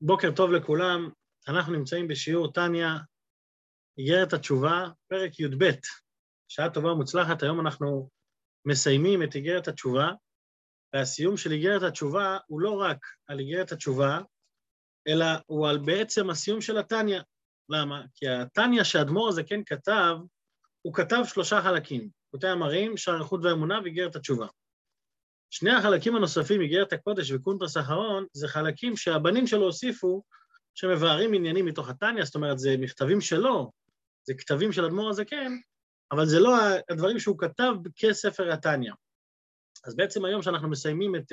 בוקר טוב לכולם, אנחנו נמצאים בשיעור טניה, איגרת התשובה, פרק י"ב. שעה טובה ומוצלחת, היום אנחנו מסיימים את איגרת התשובה, והסיום של איגרת התשובה הוא לא רק על איגרת התשובה, אלא הוא על בעצם הסיום של הטניה. למה? כי הטניה שהאדמו"ר הזה כן כתב, הוא כתב שלושה חלקים, קוטעי המרים, שער איכות ואמונה ואיגרת התשובה. שני החלקים הנוספים, איגרת הקודש וקונטרס האחרון, זה חלקים שהבנים שלו הוסיפו, שמבארים עניינים מתוך התניא, זאת אומרת, זה מכתבים שלו, זה כתבים של אדמו"ר הזקן, אבל זה לא הדברים שהוא כתב כספר התניא. אז בעצם היום שאנחנו מסיימים את,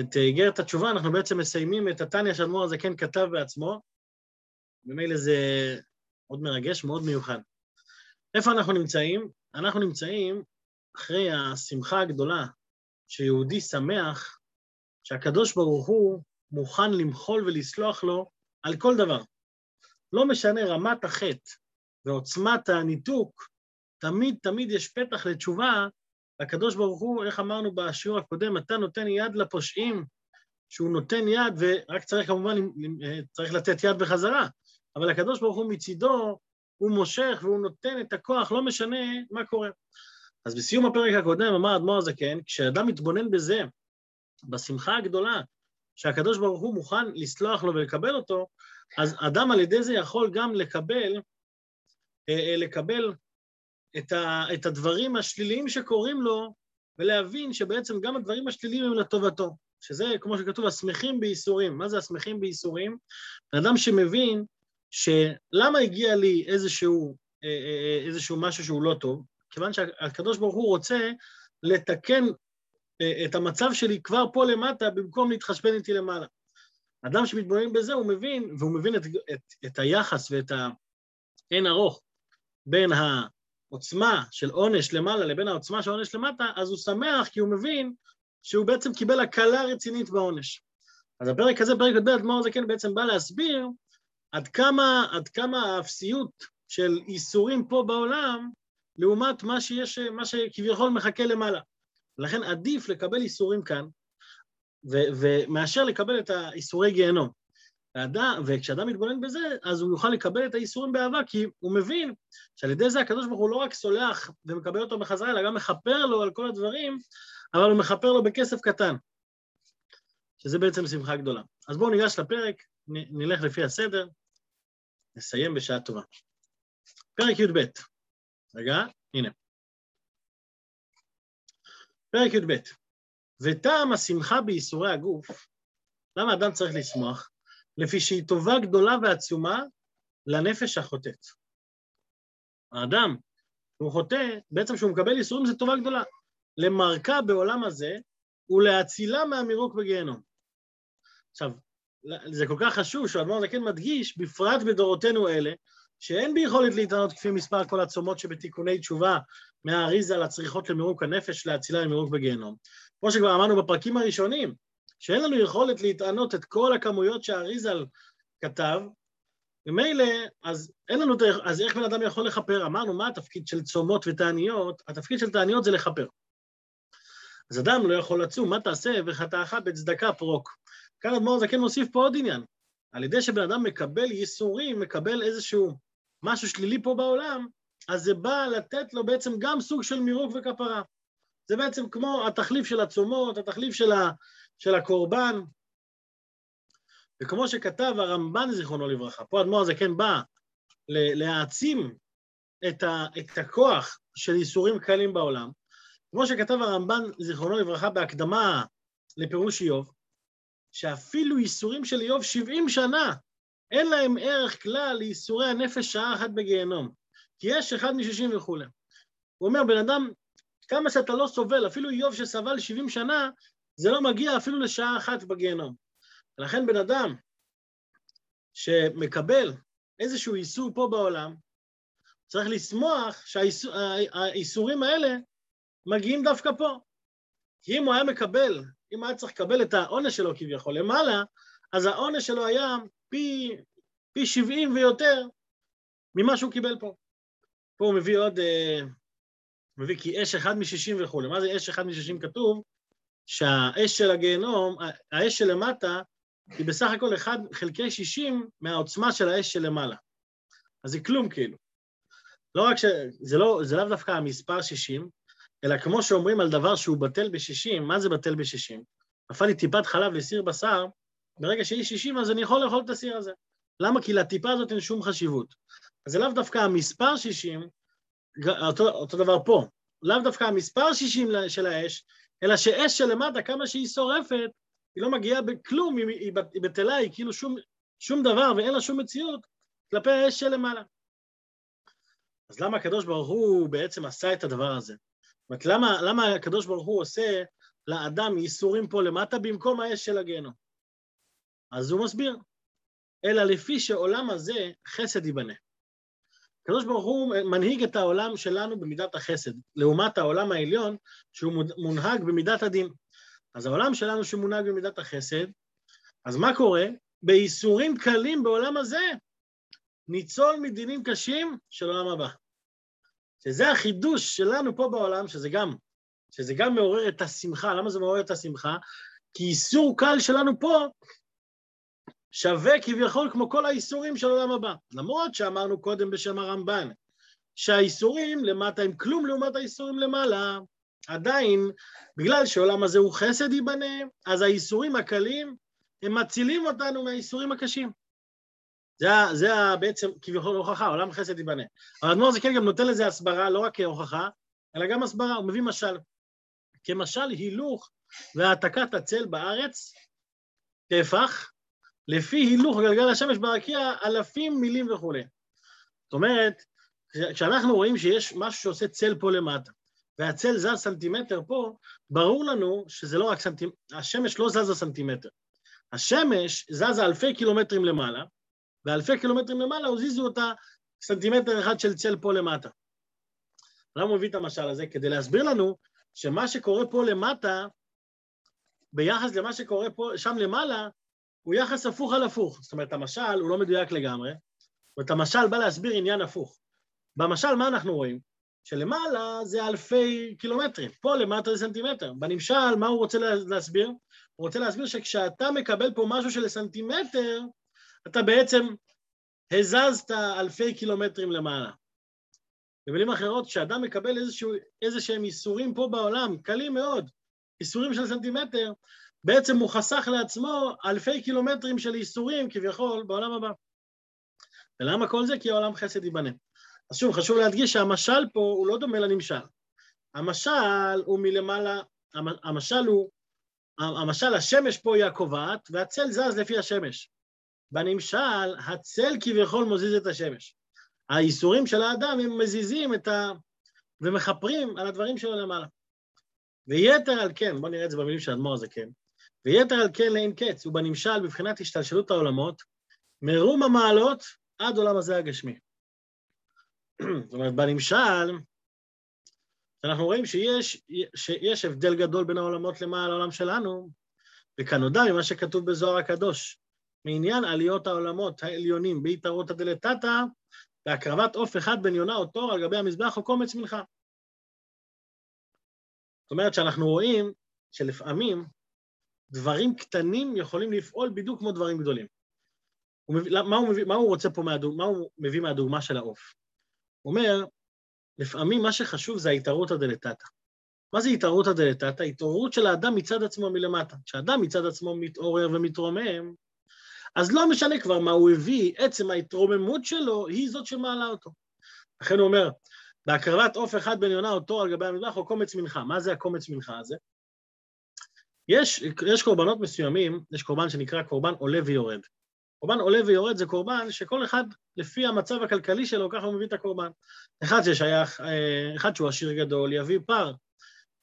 את איגרת התשובה, אנחנו בעצם מסיימים את התניא שאדמו"ר הזקן כתב בעצמו, ממילא זה מאוד מרגש, מאוד מיוחד. איפה אנחנו נמצאים? אנחנו נמצאים אחרי השמחה הגדולה שיהודי שמח שהקדוש ברוך הוא מוכן למחול ולסלוח לו על כל דבר. לא משנה רמת החטא ועוצמת הניתוק, תמיד תמיד יש פתח לתשובה, הקדוש ברוך הוא, איך אמרנו בשיעור הקודם, אתה נותן יד לפושעים, שהוא נותן יד, ורק צריך כמובן, צריך לתת יד בחזרה, אבל הקדוש ברוך הוא מצידו, הוא מושך והוא נותן את הכוח, לא משנה מה קורה. אז בסיום הפרק הקודם אמר אדמו"ר הזקן, כשאדם מתבונן בזה, בשמחה הגדולה, שהקדוש ברוך הוא מוכן לסלוח לו ולקבל אותו, אז אדם על ידי זה יכול גם לקבל, אה, אה, לקבל את, ה, את הדברים השליליים שקורים לו, ולהבין שבעצם גם הדברים השליליים הם לטובתו. שזה, כמו שכתוב, השמחים בייסורים. מה זה השמחים בייסורים? אדם שמבין שלמה הגיע לי איזשהו, אה, איזשהו משהו שהוא לא טוב, כיוון שהקדוש ברוך הוא רוצה לתקן אה, את המצב שלי כבר פה למטה, במקום להתחשבן איתי למעלה. אדם שמתבונן בזה, הוא מבין, והוא מבין את, את, את היחס ואת האין ארוך בין העוצמה של עונש למעלה לבין העוצמה של עונש למטה, אז הוא שמח כי הוא מבין שהוא בעצם קיבל הקלה רצינית בעונש. אז הפרק הזה, פרק י"ב, אדמו"ר זה כן בעצם בא להסביר עד כמה, עד כמה האפסיות של איסורים פה בעולם לעומת מה שיש, מה שכביכול מחכה למעלה. לכן עדיף לקבל איסורים כאן, ומאשר לקבל את האיסורי גיהנום. וכשאדם מתבונן בזה, אז הוא יוכל לקבל את האיסורים באהבה, כי הוא מבין שעל ידי זה הקדוש ברוך הוא לא רק סולח ומקבל אותו בחזרה, אלא גם מכפר לו על כל הדברים, אבל הוא מכפר לו בכסף קטן, שזה בעצם שמחה גדולה. אז בואו ניגש לפרק, נלך לפי הסדר, נסיים בשעה טובה. פרק י"ב רגע, הנה. פרק י"ב וטעם השמחה בייסורי הגוף, למה אדם צריך לשמוח? לפי שהיא טובה גדולה ועצומה לנפש החוטאת. האדם, הוא חוטא, בעצם כשהוא מקבל ייסורים זה טובה גדולה. למרקה בעולם הזה ולהצילה מהמירוק בגיהנום. עכשיו, זה כל כך חשוב שהאדמו"ר הזקן מדגיש, בפרט בדורותינו אלה, שאין ביכולת להתענות כפי מספר כל הצומות שבתיקוני תשובה מהאריזה לצריכות למירוק הנפש להצילה למירוק בגיהנום. כמו שכבר אמרנו בפרקים הראשונים, שאין לנו יכולת להתענות את כל הכמויות שהאריזל כתב, ומילא, אז אין לנו, אז איך בן אדם יכול לכפר? אמרנו, מה התפקיד של צומות ותעניות? התפקיד של תעניות זה לכפר. אז אדם לא יכול לצום, מה תעשה? וחטאך בצדקה פרוק. כאן אדמו"ר זקן מוסיף פה עוד עניין. על ידי שבן אדם מקבל ייסורים, מקבל איזשהו משהו שלילי פה בעולם, אז זה בא לתת לו בעצם גם סוג של מירוק וכפרה. זה בעצם כמו התחליף של הצומות, התחליף של, ה, של הקורבן. וכמו שכתב הרמב"ן, זיכרונו לברכה, פה אדמו"ר הזה כן בא להעצים את, ה, את הכוח של ייסורים קלים בעולם, כמו שכתב הרמב"ן, זיכרונו לברכה, בהקדמה לפירוש איוב, שאפילו ייסורים של איוב 70 שנה, אין להם ערך כלל לייסורי הנפש שעה אחת בגיהנום, כי יש אחד משישים וכולי. הוא אומר, בן אדם, כמה שאתה לא סובל, אפילו איוב שסבל 70 שנה, זה לא מגיע אפילו לשעה אחת בגיהנום. ולכן בן אדם שמקבל איזשהו איסור פה בעולם, צריך לשמוח שהאיסורים האלה מגיעים דווקא פה. כי אם הוא היה מקבל, אם היה צריך לקבל את העונש שלו כביכול למעלה, אז העונש שלו היה פי, פי 70 ויותר ממה שהוא קיבל פה. פה הוא מביא עוד, uh, מביא כי אש אחד משישים וכולי. מה זה אש אחד משישים כתוב? שהאש של הגיהנום, האש שלמטה, היא בסך הכל 1 חלקי 60 מהעוצמה של האש שלמעלה. אז זה כלום כאילו. לא רק ש... זה לא, זה לאו דווקא המספר 60, אלא כמו שאומרים על דבר שהוא בטל ב-60, מה זה בטל ב-60? נפל לי טיפת חלב לסיר בשר, ברגע שהיא 60 אז אני יכול לאכול את הסיר הזה. למה? כי לטיפה הזאת אין שום חשיבות. אז זה לאו דווקא המספר 60, אותו, אותו דבר פה, לאו דווקא המספר 60 של האש, אלא שאש שלמטה, כמה שהיא שורפת, היא לא מגיעה בכלום, היא, היא, היא בטלה, היא כאילו שום, שום דבר ואין לה שום מציאות כלפי האש שלמעלה. אז למה הקדוש ברוך הוא בעצם עשה את הדבר הזה? זאת אומרת, למה, למה הקדוש ברוך הוא עושה לאדם ייסורים פה למטה במקום האש של הגיהנום? אז הוא מסביר, אלא לפי שעולם הזה חסד ייבנה. הקדוש ברוך הוא מנהיג את העולם שלנו במידת החסד, לעומת העולם העליון שהוא מונהג במידת הדין. אז העולם שלנו שמונהג במידת החסד, אז מה קורה? בייסורים קלים בעולם הזה, ניצול מדינים קשים של עולם הבא. שזה החידוש שלנו פה בעולם, שזה גם, שזה גם מעורר את השמחה. למה זה מעורר את השמחה? כי איסור קל שלנו פה שווה כביכול כמו כל האיסורים של העולם הבא. למרות שאמרנו קודם בשם הרמב"ן, שהאיסורים למטה הם כלום לעומת האיסורים למעלה. עדיין, בגלל שהעולם הזה הוא חסד ייבנה, אז האיסורים הקלים, הם מצילים אותנו מהאיסורים הקשים. זה, זה בעצם כביכול הוכחה, עולם חסד ייבנה. אבל אדמו"ר זה כן גם נותן לזה הסברה, לא רק כהוכחה, אלא גם הסברה, הוא מביא משל. כמשל הילוך והעתקת הצל בארץ, טפח, לפי הילוך גלגל השמש ברקיע, אלפים מילים וכולי. זאת אומרת, כשאנחנו רואים שיש משהו שעושה צל פה למטה, והצל זז סנטימטר פה, ברור לנו שזה לא רק סנטימטר, השמש לא זזה סנטימטר. השמש זזה אלפי קילומטרים למעלה, ואלפי קילומטרים למעלה הוזיזו אותה סנטימטר אחד של צל פה למטה. למה הוא מביא את המשל הזה? כדי להסביר לנו שמה שקורה פה למטה, ביחס למה שקורה פה, שם למעלה, הוא יחס הפוך על הפוך. זאת אומרת, המשל הוא לא מדויק לגמרי, זאת המשל בא להסביר עניין הפוך. במשל, מה אנחנו רואים? שלמעלה זה אלפי קילומטרים, פה למטה זה סנטימטר. בנמשל, מה הוא רוצה להסביר? הוא רוצה להסביר שכשאתה מקבל פה משהו של סנטימטר, אתה בעצם הזזת אלפי קילומטרים למעלה. במילים אחרות, כשאדם מקבל איזשהו, איזה שהם איסורים פה בעולם, קלים מאוד, איסורים של סנטימטר, בעצם הוא חסך לעצמו אלפי קילומטרים של איסורים כביכול בעולם הבא. ולמה כל זה? כי העולם חסד ייבנה. אז שוב, חשוב להדגיש שהמשל פה הוא לא דומה לנמשל. המשל הוא מלמעלה, המשל הוא, המשל השמש פה היא הקובעת, והצל זז לפי השמש. בנמשל, הצל כביכול מזיז את השמש. האיסורים של האדם הם מזיזים את ה... ומכפרים על הדברים שלו למעלה. ויתר על כן, בואו נראה את זה במילים של האדמו"ר הזה, כן. ויתר על כן לאין קץ, הוא בנמשל בבחינת השתלשלות העולמות, מרום המעלות עד עולם הזה הגשמי. זאת אומרת, בנמשל, אנחנו רואים שיש, שיש הבדל גדול בין העולמות למעלה העולם שלנו, וכאן נודע ממה שכתוב בזוהר הקדוש, מעניין עליות העולמות העליונים בהתערותא דלתתא, בהקרבת עוף אחד בין יונה או תור על גבי המזבח או קומץ מנחה. זאת אומרת שאנחנו רואים שלפעמים דברים קטנים יכולים לפעול בדיוק כמו דברים גדולים. הוא מביא, מה, הוא מביא, מה הוא רוצה פה, מהדוג, מה הוא מביא מהדוגמה של העוף? הוא אומר, לפעמים מה שחשוב זה ההתערותא דלתתא. מה זה התערותא דלתתא? התעוררות של האדם מצד עצמו מלמטה. כשאדם מצד עצמו מתעורר ומתרומם, אז לא משנה כבר מה הוא הביא, עצם ההתרוממות שלו היא זאת שמעלה אותו. לכן הוא אומר, בהקרבת עוף אחד בן יונה או תור על גבי המזבח או קומץ מנחה. מה זה הקומץ מנחה הזה? יש, יש קורבנות מסוימים, יש קורבן שנקרא קורבן עולה ויורד. קורבן עולה ויורד זה קורבן שכל אחד, לפי המצב הכלכלי שלו, ככה הוא מביא את הקורבן. אחד ששייך, אה, אחד שהוא עשיר גדול, יביא פר.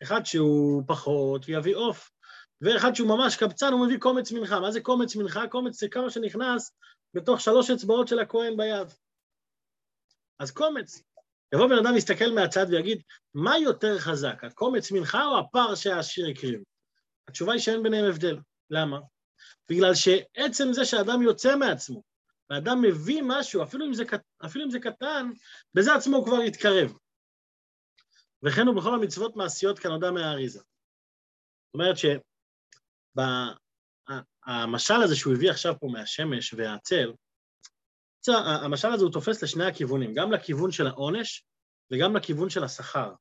אחד שהוא פחות, יביא עוף. ואחד שהוא ממש קבצן, הוא מביא קומץ מנחה. מה זה קומץ מנחה? קומץ זה כמה שנכנס בתוך שלוש אצבעות של הכהן ביד. אז קומץ. יבוא בן אדם להסתכל מהצד ויגיד, מה יותר חזק, הקומץ מנחה או הפר שהעשיר הקריב? התשובה היא שאין ביניהם הבדל. למה? בגלל שעצם זה שאדם יוצא מעצמו, ואדם מביא משהו, אפילו אם זה, אפילו אם זה קטן, בזה עצמו הוא כבר יתקרב. וכן הוא בכל המצוות מעשיות כנודע מהאריזה. זאת אומרת המשל הזה שהוא הביא עכשיו פה מהשמש והצל, המשל הזה הוא תופס לשני הכיוונים, גם לכיוון של העונש וגם לכיוון של השכר.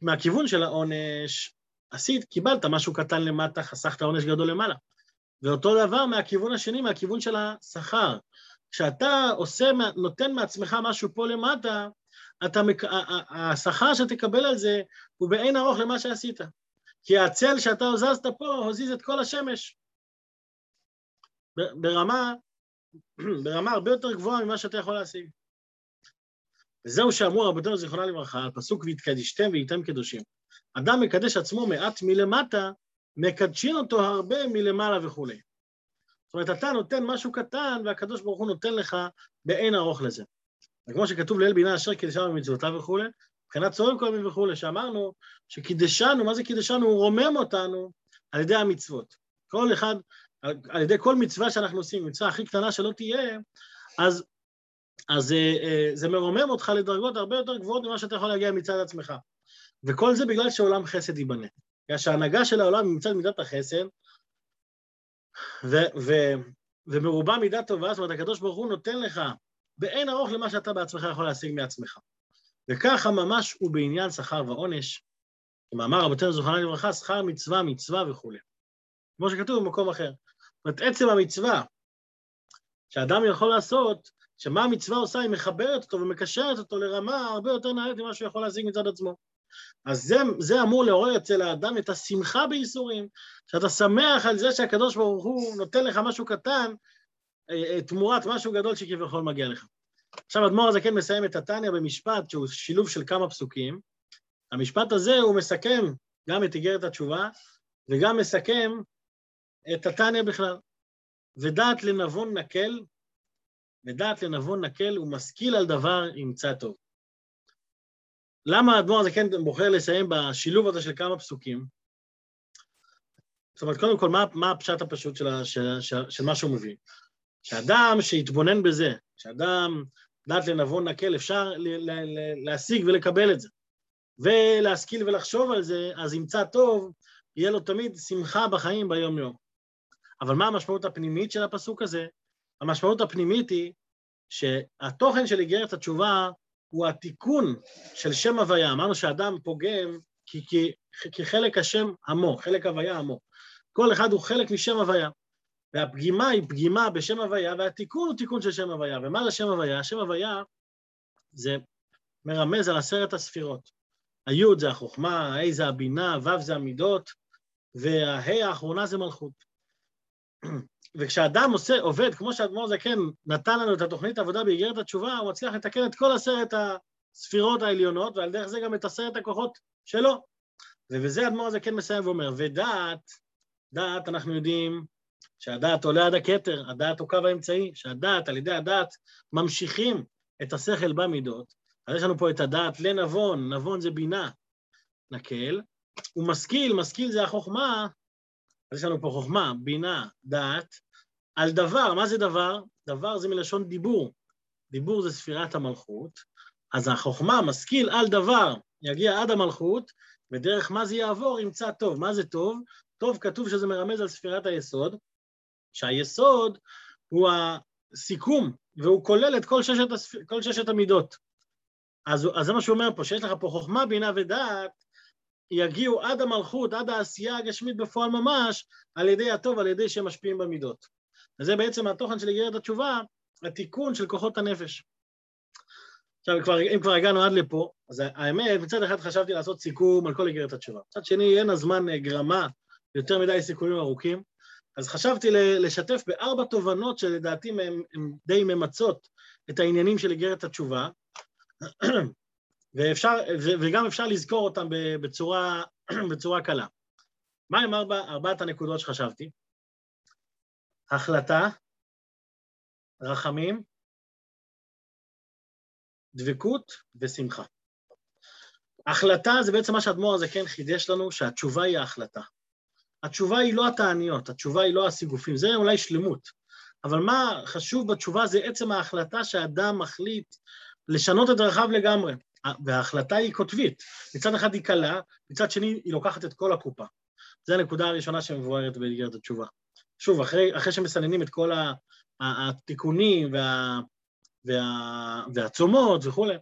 מהכיוון של העונש, עשית, קיבלת משהו קטן למטה, חסכת עונש גדול למעלה. ואותו דבר מהכיוון השני, מהכיוון של השכר. כשאתה עושה, נותן מעצמך משהו פה למטה, אתה, השכר שתקבל על זה הוא באין ארוך למה שעשית. כי הצל שאתה הוזזת פה הוזיז את כל השמש. ברמה, ברמה הרבה יותר גבוהה ממה שאתה יכול להשיג. וזהו שאמרו רבותינו זיכרונה לברכה, על פסוק והתקדישתם והייתם קדושים. אדם מקדש עצמו מעט מלמטה, מקדשין אותו הרבה מלמעלה וכולי. זאת אומרת, אתה נותן משהו קטן, והקדוש ברוך הוא נותן לך באין ארוך לזה. וכמו שכתוב לאל בינה אשר קידשנו במצוותיו וכולי, מבחינת צורים קודמים וכולי, שאמרנו שקידשנו, מה זה קידשנו? הוא רומם אותנו על ידי המצוות. כל אחד, על, ידי כל מצווה שאנחנו עושים, מצווה הכי קטנה שלא תהיה, אז, אז אה, אה, זה מרומם אותך לדרגות הרבה יותר גבוהות ממה שאתה יכול להגיע מצד עצמך. וכל זה בגלל שעולם חסד ייבנה. בגלל שההנהגה של העולם היא מצד מידת החסד, ו- ו- ומרובה מידה טובה, זאת אומרת, הקדוש ברוך הוא נותן לך באין ארוך למה שאתה בעצמך יכול להשיג מעצמך. וככה ממש הוא בעניין שכר ועונש. במאמר רבותינו זוכרנה לברכה, שכר מצווה, מצווה וכולי. כמו שכתוב במקום אחר. זאת אומרת, עצם המצווה שאדם יכול לעשות, שמה המצווה עושה, היא מחברת אותו ומקשרת אותו לרמה הרבה יותר נעלית ממה שהוא יכול להשיג מצד עצמו. אז זה, זה אמור לעורר אצל האדם את השמחה בייסורים, שאתה שמח על זה שהקדוש ברוך הוא נותן לך משהו קטן, אה, אה, תמורת משהו גדול שכביכול מגיע לך. עכשיו אדמו"ר הזה כן מסיים את התניא במשפט שהוא שילוב של כמה פסוקים. המשפט הזה הוא מסכם גם את איגרת התשובה וגם מסכם את התניא בכלל. ודעת לנבון נקל, ודעת לנבון נקל הוא משכיל על דבר ימצא טוב. למה האדמו"ר הזה כן בוחר לסיים בשילוב הזה של כמה פסוקים? זאת אומרת, קודם כל, מה, מה הפשט הפשוט של, של, של, של מה שהוא מביא? שאדם שיתבונן בזה, שאדם דעת לנבון נקל, אפשר להשיג ולקבל את זה. ולהשכיל ולחשוב על זה, אז ימצא טוב, יהיה לו תמיד שמחה בחיים ביום-יום. אבל מה המשמעות הפנימית של הפסוק הזה? המשמעות הפנימית היא שהתוכן של איגרת התשובה הוא התיקון של שם הוויה. אמרנו שאדם פוגם כי, כי, כחלק השם עמו, חלק הוויה עמו. כל אחד הוא חלק משם הוויה. והפגימה היא פגימה בשם הוויה, והתיקון הוא תיקון של שם הוויה. ומה זה שם הוויה? שם הוויה זה מרמז על עשרת הספירות. היוד זה החוכמה, ה זה הבינה, ו' זה המידות, והה האחרונה זה מלכות. וכשאדם עושה, עובד, כמו שאדמו"ר זקן נתן לנו את התוכנית העבודה באיגרת התשובה, הוא מצליח לתקן את כל עשרת הספירות העליונות, ועל דרך זה גם את עשרת הכוחות שלו. ובזה אדמו"ר זקן מסיים ואומר, ודעת, דעת אנחנו יודעים שהדעת עולה עד הכתר, הדעת הוא קו האמצעי, שהדעת, על ידי הדעת, ממשיכים את השכל במידות. אז יש לנו פה את הדעת לנבון, נבון זה בינה, נקל, ומשכיל, משכיל זה החוכמה, אז יש לנו פה חוכמה, בינה, דעת, על דבר, מה זה דבר? דבר זה מלשון דיבור. דיבור זה ספירת המלכות, אז החוכמה, משכיל על דבר, יגיע עד המלכות, ודרך מה זה יעבור ימצא טוב. מה זה טוב? טוב כתוב שזה מרמז על ספירת היסוד, שהיסוד הוא הסיכום, והוא כולל את כל ששת, הספ... כל ששת המידות. אז, אז זה מה שהוא אומר פה, שיש לך פה חוכמה, בינה ודעת, יגיעו עד המלכות, עד העשייה הגשמית בפועל ממש, על ידי הטוב, על ידי שהם משפיעים במידות. וזה בעצם התוכן של איגרת התשובה, התיקון של כוחות הנפש. עכשיו, כבר, אם כבר הגענו עד לפה, אז האמת, מצד אחד חשבתי לעשות סיכום על כל איגרת התשובה. מצד שני, אין הזמן אה, גרמה, יותר מדי סיכומים ארוכים, אז חשבתי לשתף בארבע תובנות שלדעתי הן די ממצות את העניינים של איגרת התשובה, ואפשר, וגם אפשר לזכור אותם בצורה, בצורה קלה. מה עם ארבע, ארבעת הנקודות שחשבתי? החלטה, רחמים, דבקות ושמחה. החלטה זה בעצם מה שהאדמו"ר הזה כן חידש לנו, שהתשובה היא ההחלטה. התשובה היא לא התעניות, התשובה היא לא הסיגופים, זה אולי שלמות. אבל מה חשוב בתשובה זה עצם ההחלטה שאדם מחליט לשנות את דרכיו לגמרי. וההחלטה היא קוטבית. מצד אחד היא קלה, מצד שני היא לוקחת את כל הקופה. זו הנקודה הראשונה שמבוארת באיגרת התשובה. שוב, אחרי, אחרי שמסננים את כל התיקונים וה, וה, והצומות וכולי,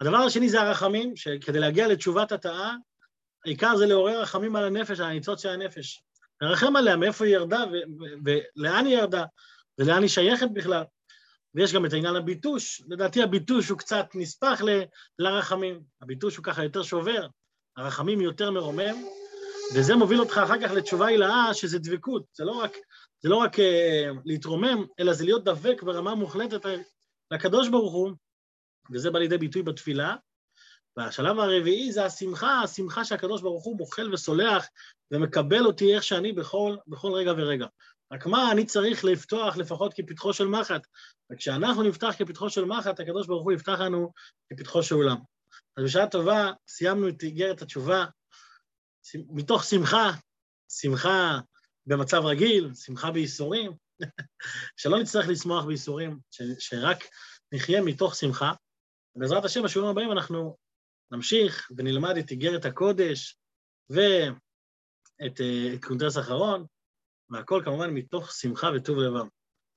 הדבר השני זה הרחמים, שכדי להגיע לתשובת התאה, העיקר זה לעורר רחמים על הנפש, על הניצוץ של הנפש. לרחם עליה, מאיפה היא ירדה ולאן היא ירדה, ולאן היא שייכת בכלל. ויש גם את העניין הביטוש, לדעתי הביטוש הוא קצת נספח ל, לרחמים, הביטוש הוא ככה יותר שובר, הרחמים יותר מרומם, וזה מוביל אותך אחר כך לתשובה הילאה, שזה דבקות, זה לא רק, זה לא רק uh, להתרומם, אלא זה להיות דבק ברמה מוחלטת לקדוש ברוך הוא, וזה בא לידי ביטוי בתפילה. והשלב הרביעי זה השמחה, השמחה שהקדוש ברוך הוא בוחל וסולח ומקבל אותי איך שאני בכל, בכל רגע ורגע. רק מה, אני צריך לפתוח לפחות כפתחו של מחט, וכשאנחנו נפתח כפתחו של מחט, הקדוש ברוך הוא יפתח לנו כפתחו של עולם. אז בשעה טובה סיימנו את איגרת התשובה, מתוך שמחה, שמחה במצב רגיל, שמחה בייסורים, שלא נצטרך לשמוח בייסורים, שרק נחיה מתוך שמחה. בעזרת השם, בשיעורים הבאים אנחנו נמשיך ונלמד את איגרת הקודש ואת אה, קונטרס האחרון, והכל כמובן מתוך שמחה וטוב לבם.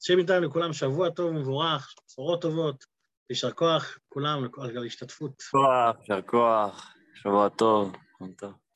השם ייתן לכולם שבוע טוב ומבורך, בשורות טובות, יישר כוח לכולם על ההשתתפות. כוח, יישר כוח, שבוע טוב, יום טוב.